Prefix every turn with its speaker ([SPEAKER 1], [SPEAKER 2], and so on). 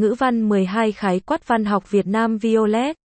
[SPEAKER 1] Ngữ văn 12 Khái quát văn học Việt Nam Violet.